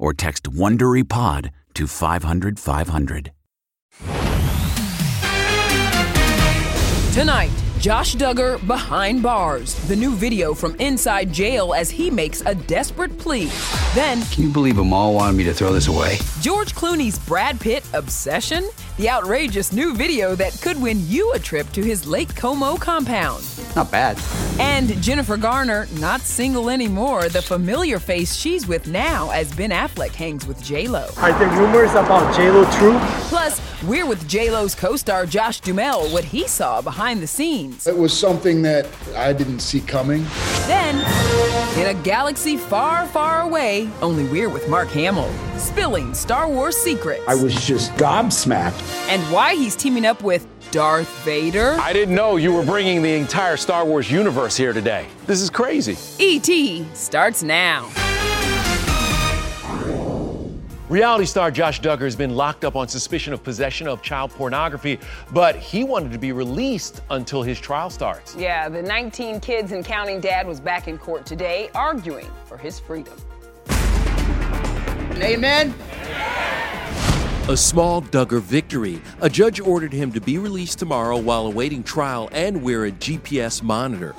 or text WonderyPod to 500 500. Tonight, Josh Duggar behind bars. The new video from inside jail as he makes a desperate plea. Then, Can you believe Amal wanted me to throw this away? George Clooney's Brad Pitt obsession. The outrageous new video that could win you a trip to his Lake Como compound. Not bad. And Jennifer Garner, not single anymore, the familiar face she's with now as Ben Affleck hangs with J-Lo. Are the rumors about JLo true? Plus, we're with J-Lo's co-star Josh Duhamel, what he saw behind the scenes. It was something that I didn't see coming. Then, in a galaxy far, far away, only we're with Mark Hamill, spilling Star Wars secrets. I was just gobsmacked. And why he's teaming up with Darth Vader. I didn't know you were bringing the entire Star Wars universe here today. This is crazy. E.T. starts now. Reality star Josh Duggar has been locked up on suspicion of possession of child pornography, but he wanted to be released until his trial starts. Yeah, the 19 kids and counting dad was back in court today arguing for his freedom. Amen. A small Duggar victory. A judge ordered him to be released tomorrow while awaiting trial and wear a GPS monitor.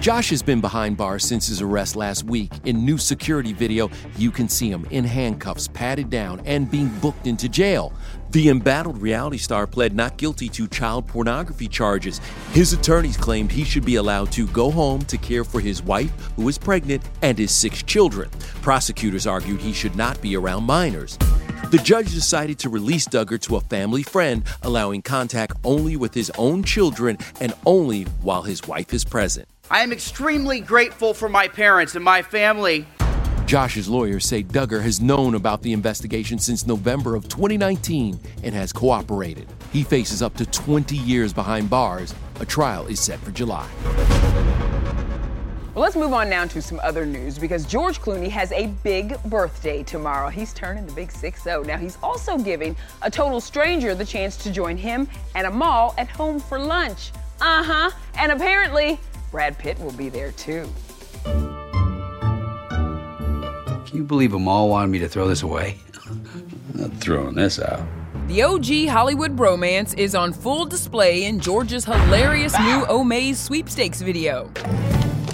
Josh has been behind bars since his arrest last week. In new security video, you can see him in handcuffs, patted down, and being booked into jail. The embattled reality star pled not guilty to child pornography charges. His attorneys claimed he should be allowed to go home to care for his wife, who is pregnant, and his six children. Prosecutors argued he should not be around minors. The judge decided to release Duggar to a family friend, allowing contact only with his own children and only while his wife is present. I am extremely grateful for my parents and my family. Josh's lawyers say Duggar has known about the investigation since November of 2019 and has cooperated. He faces up to 20 years behind bars. A trial is set for July. Well, let's move on now to some other news because George Clooney has a big birthday tomorrow. He's turning the big 6 0. Now, he's also giving a total stranger the chance to join him and Amal at home for lunch. Uh huh. And apparently, Brad Pitt will be there too. Can you believe Amal wanted me to throw this away? I'm not throwing this out. The OG Hollywood bromance is on full display in George's hilarious new Omaze sweepstakes video.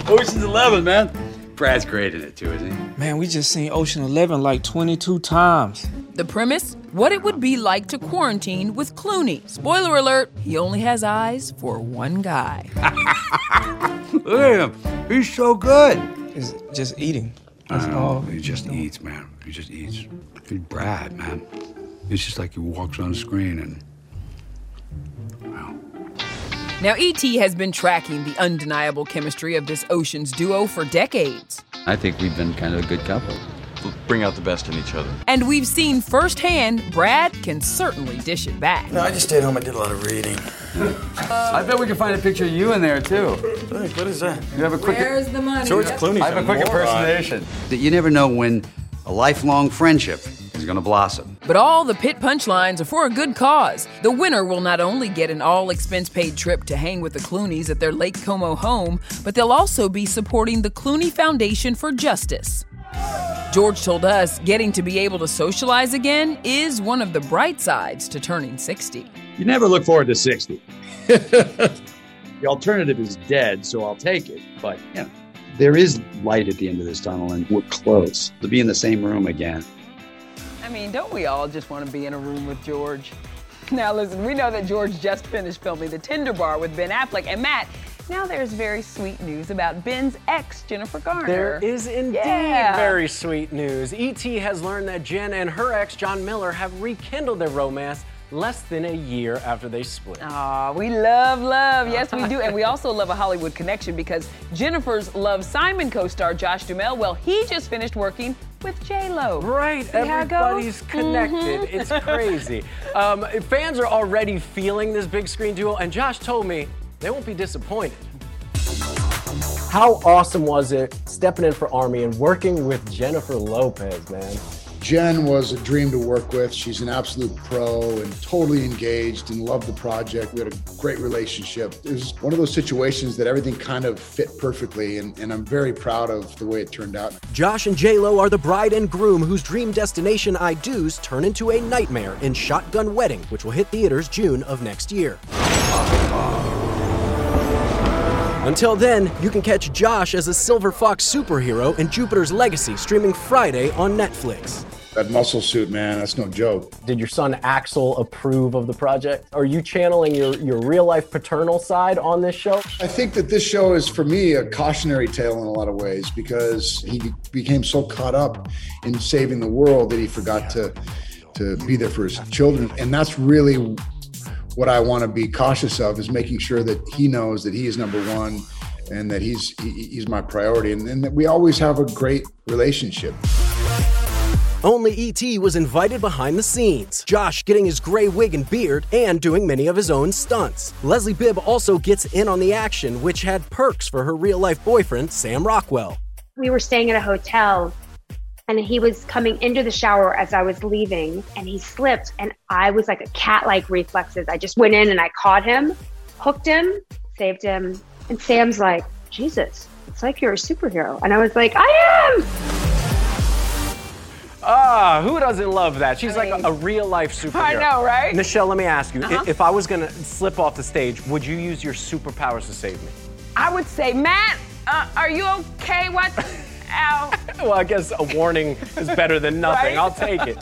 Ocean's Eleven, man. Brad's great in it too, isn't he? Man, we just seen Ocean Eleven like 22 times. The premise? What it would be like to quarantine with Clooney. Spoiler alert, he only has eyes for one guy. Look at him. He's so good. It's just eating. That's all. He just eats, man. He just eats. He's Brad, man. It's just like he walks on screen and. Wow. Now, E.T. has been tracking the undeniable chemistry of this Oceans duo for decades. I think we've been kind of a good couple. We'll bring out the best in each other. And we've seen firsthand Brad can certainly dish it back. No, I just stayed home and did a lot of reading. I bet we can find a picture of you in there too. Look, what is that? You have a quick. Where's the money? George Clooney. I have a quick impersonation. That you never know when a lifelong friendship is going to blossom. But all the Pitt punchlines are for a good cause. The winner will not only get an all expense paid trip to hang with the Clooneys at their Lake Como home, but they'll also be supporting the Clooney Foundation for Justice. George told us getting to be able to socialize again is one of the bright sides to turning 60. You never look forward to 60. the alternative is dead, so I'll take it. But, you know, there is light at the end of this tunnel, and we're close to be in the same room again. I mean, don't we all just want to be in a room with George? Now, listen, we know that George just finished filming The Tender Bar with Ben Affleck. And Matt, now there's very sweet news about Ben's ex, Jennifer Garner. There is indeed Yeah. very sweet news. E.T. has learned that Jen and her ex, John Miller, have rekindled their romance less than a year after they split. Aw, we love love. Yes, we do. And we also love a Hollywood connection because Jennifer's Love Simon co star Josh Duhamel, well, he just finished working with J-Lo. Right, See how it goes? everybody's connected. It's crazy. Um, fans are already feeling this big screen duo, and Josh told me they won't be disappointed. How awesome was it stepping in for Armie and working with Jennifer Lopez, man? Jen was a dream to work with. She's an absolute pro and totally engaged and loved the project. We had a great relationship. It was one of those situations that everything kind of fit perfectly, and, and I'm very proud of the way it turned out. Josh and J-Lo are the bride and groom whose dream destination I do's turn into a nightmare in Shotgun Wedding, which will hit theaters June of next year. Until then, you can catch Josh as a Silver Fox superhero in Jupiter's Legacy streaming Friday on Netflix. That muscle suit, man, that's no joke. Did your son Axel approve of the project? Are you channeling your, your real life paternal side on this show? I think that this show is, for me, a cautionary tale in a lot of ways because he became so caught up in saving the world that he forgot to to be there for his children, and that's really what I want to be cautious of is making sure that he knows that he is number one and that he's he, he's my priority, and, and that we always have a great relationship. Only E.T. was invited behind the scenes, Josh getting his gray wig and beard and doing many of his own stunts. Leslie Bibb also gets in on the action, which had perks for her real life boyfriend, Sam Rockwell. we were staying at a hotel and he was coming into the shower as I was leaving and he slipped and I was like a cat like reflexes. I just went in and I caught him, hooked him, saved him. And Sam's like, Jesus, it's like you're a superhero. And I was like, I am. Ah, who doesn't love that? She's like a, a real life superhero. I know, right? Michelle, let me ask you Uh-huh. if I was gonna slip off the stage, would you use your superpowers to save me? I would say, Matt, uh, are you okay? What? Ow. Well, I guess a warning is better than nothing. Right? I'll take it.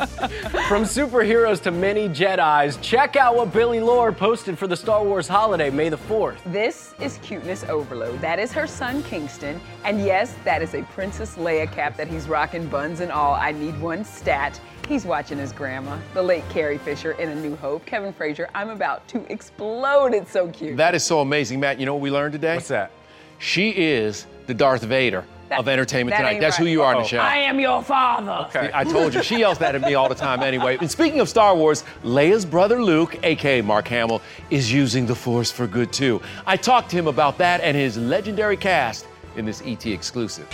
From superheroes to many Jedi's, check out what Billie Lourd posted for the Star Wars holiday, May the 4th. This is cuteness overload. That is her son Kingston. And yes, that is a Princess Leia cap that he's rocking buns and all. I need one stat. He's watching his grandma, the late Carrie Fisher in A New Hope. Kevin Frazier, I'm about to explode. It's so cute. That is so amazing, Matt. You know what we learned today? What's that? She is the Darth Vader of entertainment that tonight. ain't That's who you are, Uh-oh. Michelle. I am your father. See, I told you. She yells that at me all the time anyway. And speaking of Star Wars, Leia's brother Luke, aka Mark Hamill, is using the Force for good too. I talked to him about that and his legendary cast in this ET exclusive.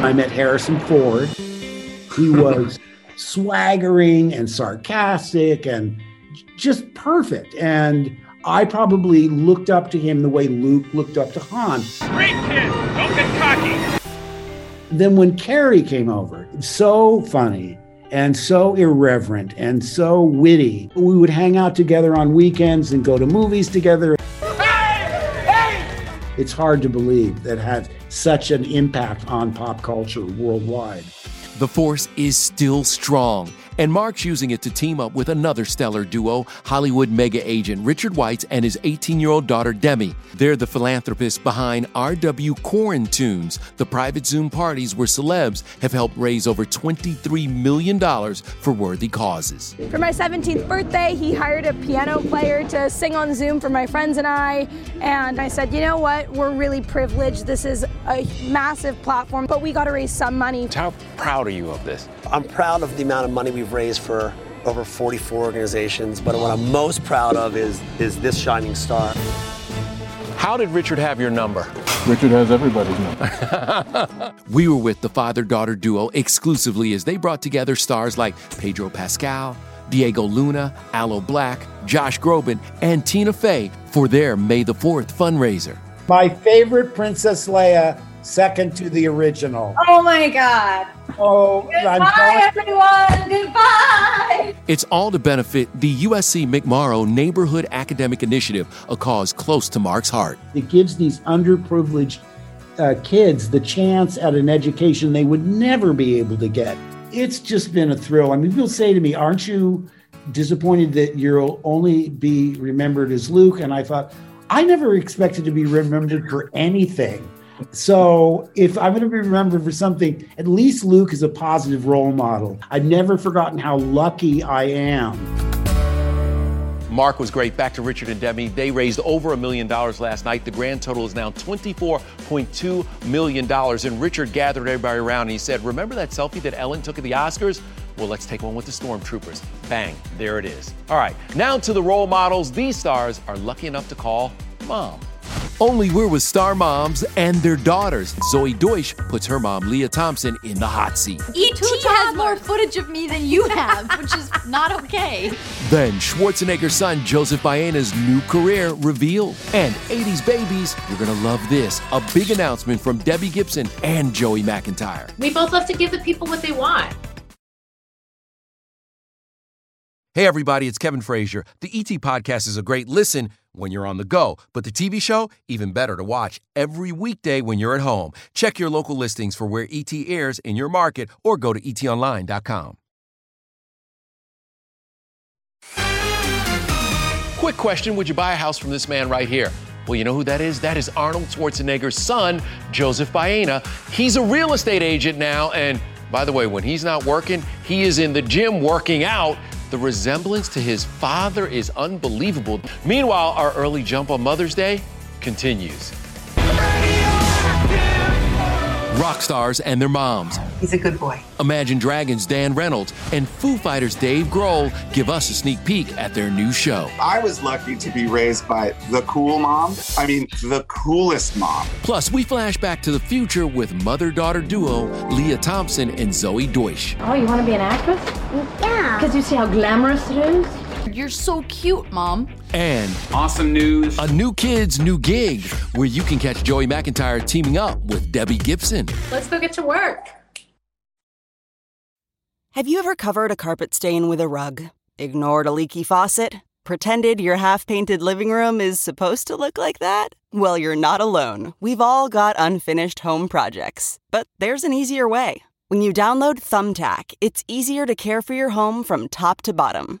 I met Harrison Ford. He was swaggering and sarcastic and just perfect. And I probably looked up to him the way Luke looked up to Han. Great kid. Don't get cocky. Then when Carrie came over, so funny and so irreverent and so witty, we would hang out together on weekends and go to movies together. it's hard to believe that had such an impact on pop culture worldwide. The force is still strong, and Mark's using it to team up with another stellar duo, Hollywood mega agent Richard Weitz and his 18 year old daughter Demi. They're the philanthropists behind RW Quarantunes, the private Zoom parties where celebs have helped raise over $23 million for worthy causes. For my 17th birthday, he hired a piano player to sing on Zoom for my friends and I. And I said, you know what? We're really privileged. This is a massive platform, but we got to raise some money. How proud are you of this? I'm proud of the amount of money we've raised for over 44 organizations, but what I'm most proud of is, is this shining star. How did Richard have your number? Richard has everybody's number. we were with the father daughter duo exclusively as they brought together stars like Pedro Pascal, Diego Luna, Aloe Blacc, Josh Groban, and Tina Fey for their May the 4th fundraiser. My favorite Princess Leia, second to the original. Oh my God. Oh, goodbye, everyone. Goodbye. It's all to benefit the USC McMorrow Neighborhood Academic Initiative, a cause close to Mark's heart. It gives these underprivileged uh, kids the chance at an education they would never be able to get. It's just been a thrill. I mean, people say to me, Aren't you disappointed that you'll only be remembered as Luke? And I thought, I never expected to be remembered for anything. So if I'm going to be remembered for something, at least Luke is a positive role model. I've never forgotten how lucky I am. Mark was great. Back to Richard and Demi. They raised over a million dollars last night. The grand total is now $24.2 million. And Richard gathered everybody around and he said, Remember that selfie that Ellen took at the Oscars? Well, let's take one with the Stormtroopers. Bang, there it is. All right, now to the role models these stars are lucky enough to call mom. Only we're with star moms and their daughters. Zoey Deutch puts her mom, Lea Thompson, in the hot seat. E.T. has more footage of me than you have, which is not okay. Then Schwarzenegger's son, Joseph Baena's new career revealed. And 80s babies, you're gonna love this. A big announcement from Debbie Gibson and Joey McIntyre. We both love to give the people what they want. Hey, everybody, it's Kevin Frazier. The ET Podcast is a great listen when you're on the go, but the TV show, even better to watch every weekday when you're at home. Check your local listings for where ET airs in your market or go to etonline.com. Quick question Would you buy a house from this man right here? Well, you know who that is? That is Arnold Schwarzenegger's son, Joseph Baena. He's a real estate agent now, and by the way, when he's not working, he is in the gym working out. The resemblance to his father is unbelievable. Meanwhile, our early jump on Mother's Day continues. Rock stars and their moms. He's a good boy. Imagine Dragons' Dan Reynolds and Foo Fighters' Dave Grohl give us a sneak peek at their new show. I was lucky to be raised by the cool mom. I mean, the coolest mom. Plus, we flash back to the future with mother daughter duo Lea Thompson and Zoey Deutch. Oh, you want to be an actress? Yeah. Because you see how glamorous it is? You're so cute, Mom. And awesome news a new kids, new gig where you can catch Joey McIntyre teaming up with Debbie Gibson. Let's go get to work. Have you ever covered a carpet stain with a rug? Ignored a leaky faucet? Pretended your half painted living room is supposed to look like that? Well, you're not alone. We've all got unfinished home projects. But there's an easier way. When you download Thumbtack, it's easier to care for your home from top to bottom.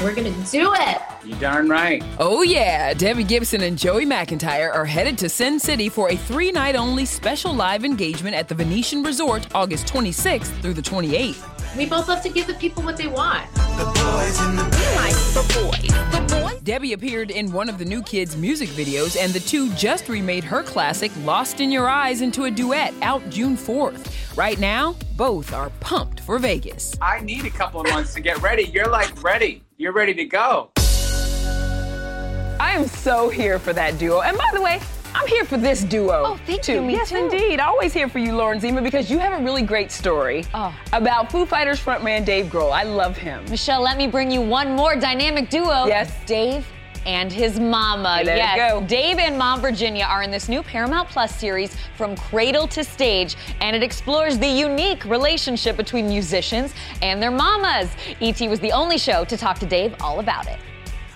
We're gonna do it. You darn right. Oh, yeah. Debbie Gibson and Joey McIntyre are headed to Sin City for a three night only special live engagement at the Venetian Resort August 26th through the 28th. We both love to give the people what they want. The boys in the like the boys. The boys. Debbie appeared in one of the new kids' music videos, and the two just remade her classic Lost in Your Eyes into a duet out June 4th. Right now, both are pumped for Vegas. I need a couple of months to get ready. You're like ready. You're ready to go. I am so here for that duo. And by the way, I'm here for this duo. Oh, thank too. you, me yes, too. indeed. Always here for you, Lauren Zima, because you have a really great story Oh. about Foo Fighters frontman Dave Grohl. I love him. Michelle, let me bring you one more dynamic duo. Yes. Dave and his mama. Let it yes. go. Dave and Mom Virginia are in this new Paramount Plus series from cradle to stage, and it explores the unique relationship between musicians and their mamas. E.T. was the only show to talk to Dave all about it.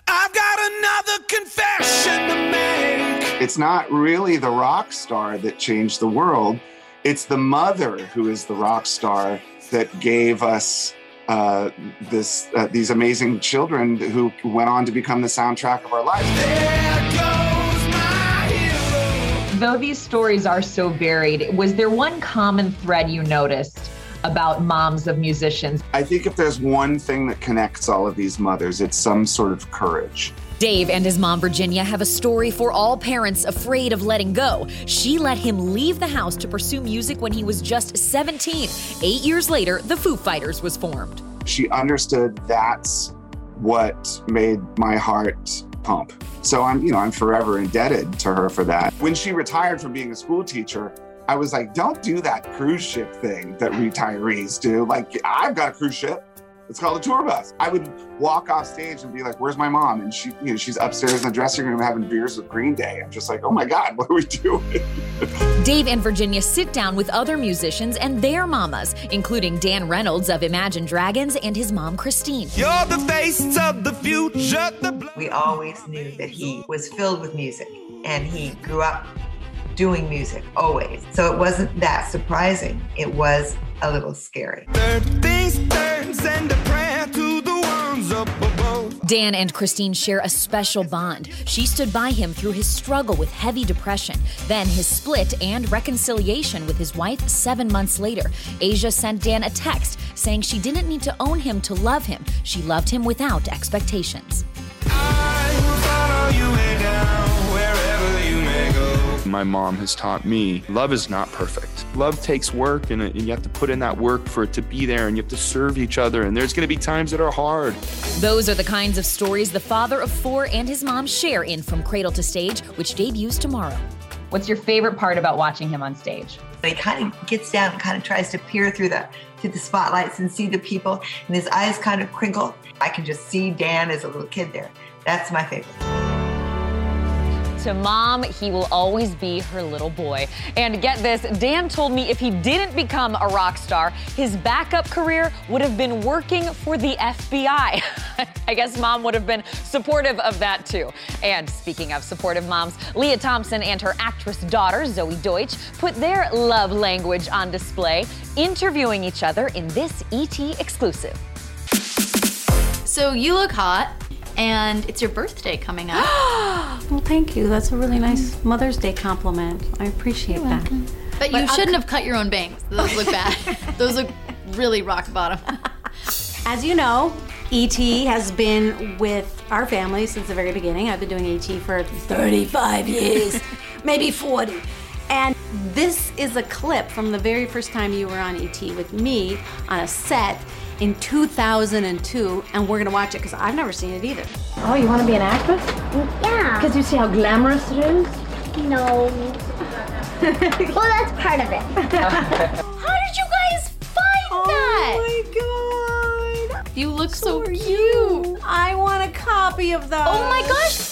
I've got another confession to make. It's not really the rock star that changed the world. It's the mother who is the rock star that gave us uh, this uh, these amazing children who went on to become the soundtrack of our lives. Though these stories are so varied, was there one common thread you noticed about moms of musicians? I think if there's one thing that connects all of these mothers, it's some sort of courage. Dave and his mom, Virginia, have a story for all parents afraid of letting go. She let him leave the house to pursue music when he was just 17. Eight years later, the Foo Fighters was formed. She understood that's what made my heart pump. So I'm, you know, I'm forever indebted to her for that. When she retired from being a school teacher, I was like, don't do that cruise ship thing that retirees do. Like, I've got a cruise ship. It's called a tour bus. I would walk off stage and be like, "Where's my mom?" And she, you know, she's upstairs in the dressing room having beers with Green Day. I'm just like, "Oh my God, what are we doing?" Dave and Virginia sit down with other musicians and their mamas, including Dan Reynolds of Imagine Dragons and his mom, Christine. You're the face of the future. The We always knew that he was filled with music and he grew up doing music always. So it wasn't that surprising. It was a little scary. Dan and Christine share a special bond. She stood by him through his struggle with heavy depression, then his split and reconciliation with his wife seven months later. Aja sent Dan a text saying she didn't need to own him to love him. She loved him without expectations. My mom has taught me love is not perfect. Love takes work, and, uh, and you have to put in that work for it to be there, and you have to serve each other. And there's going to be times that are hard. Those are the kinds of stories the father of four and his mom share in From Cradle to Stage, which debuts tomorrow. What's your favorite part about watching him on stage? He kind of gets down and kind of tries to peer through the through the spotlights and see the people, and his eyes kind of crinkle. I can just see Dan as a little kid there. That's my favorite. To mom, he will always be her little boy. And get this, Dan told me if he didn't become a rock star, his backup career would have been working for the FBI. I guess mom would have been supportive of that too. And speaking of supportive moms, Lea Thompson and her actress daughter, Zoey Deutch, put their love language on display, interviewing each other in this ET exclusive. So you look hot, and it's your birthday coming up. Well, thank you. That's a really nice mm. Mother's Day compliment. I appreciate that. But, you I'll shouldn't c- have cut your own bangs. Those look bad. Those look really rock bottom. As you know, ET has been with our family since the very beginning. I've been doing ET for 35 years, maybe 40. And this is a clip from the very first time you were on ET with me on a set in 2002, and we're gonna watch it because I've never seen it either. Oh, you want to be an actress? Yeah. Because you see how glamorous it is? No. well, that's part of it. How did you guys find oh that? Oh my god! You look so, cute. I want a copy of those. Oh my gosh.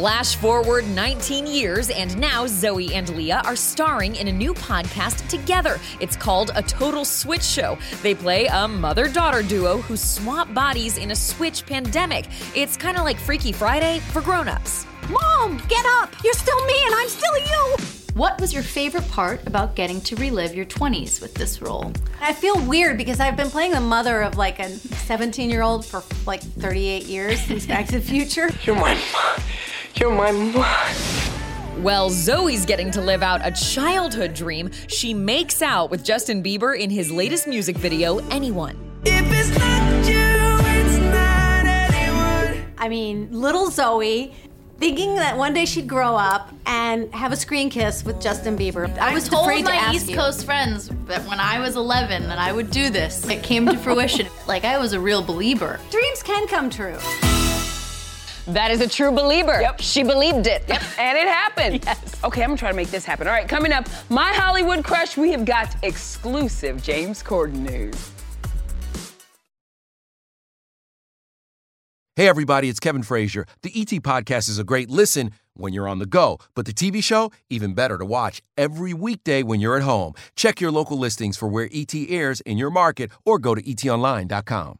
Flash forward 19 years, and now Zoey and Lea are starring in a new podcast together. It's called A Total Switch Show. They play a mother daughter duo who swap bodies in a switch pandemic. It's kind of like Freaky Friday for grown-ups. Mom, get up! You're still me, and I'm still you. What was your favorite part about getting to relive your 20s with this role? I feel weird because I've been playing the mother of like a 17 year old for like 38 years since Back to the Future. You're my mom. You're my mom. Well, Zoey's getting to live out a childhood dream. She makes out with Justin Bieber in his latest music video, Anyone. If it's not you, it's not anyone. I mean, little Zoey thinking that one day she'd grow up and have a screen kiss with Justin Bieber. I was told afraid to my ask East you. Coast friends that when I was 11 that I would do this. It came to fruition. like I was a real believer. Dreams can come true. That is a true believer. Yep. She believed it. Yep. And it happened. Yes. Okay, I'm gonna try to make this happen. All right, coming up, my Hollywood crush, we have got exclusive James Corden news. Hey, everybody, it's Kevin Frazier. The ET Podcast is a great listen when you're on the go, but the TV show, even better to watch every weekday when you're at home. Check your local listings for where ET airs in your market or go to etonline.com.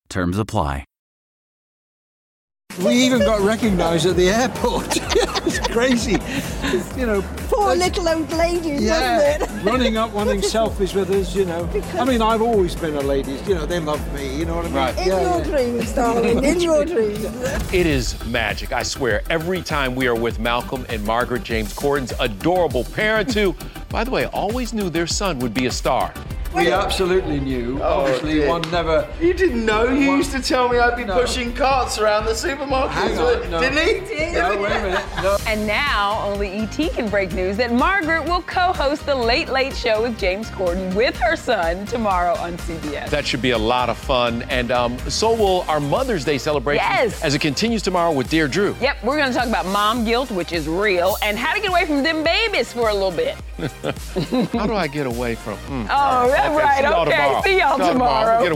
Terms apply. We even got recognised at the airport. it's crazy. You know, Poor little old ladies, yeah, wasn't it? Running up, wanting selfies with us. You know, Because I mean, I've always been a ladies. You know, they love me. You know what I mean? Right. In your dreams, darling, in your dreams. It is magic, I swear. Every time we are with Malcolm and Margaret James Corden's adorable parents, who, by the way, always knew their son would be a star. We absolutely knew. Oh, Obviously, dear. one never. You didn't know? You One- used to tell me I'd be No. pushing carts around the supermarket. Hang on, no. Didn't he? No, wait a minute. No. And now, only ET can break news that Margaret will co host the Late Late Show with James Corden with her son tomorrow on CBS. That should be a lot of fun. And um, so will our Mother's Day celebration Yes. as it continues tomorrow with Dear Drew. Yep, we're gonna talk about mom guilt, which is real, and how to get away from them babies for a little bit. How do I get away from? mm. Oh, that's right. See y'all Okay, tomorrow. see y'all tomorrow.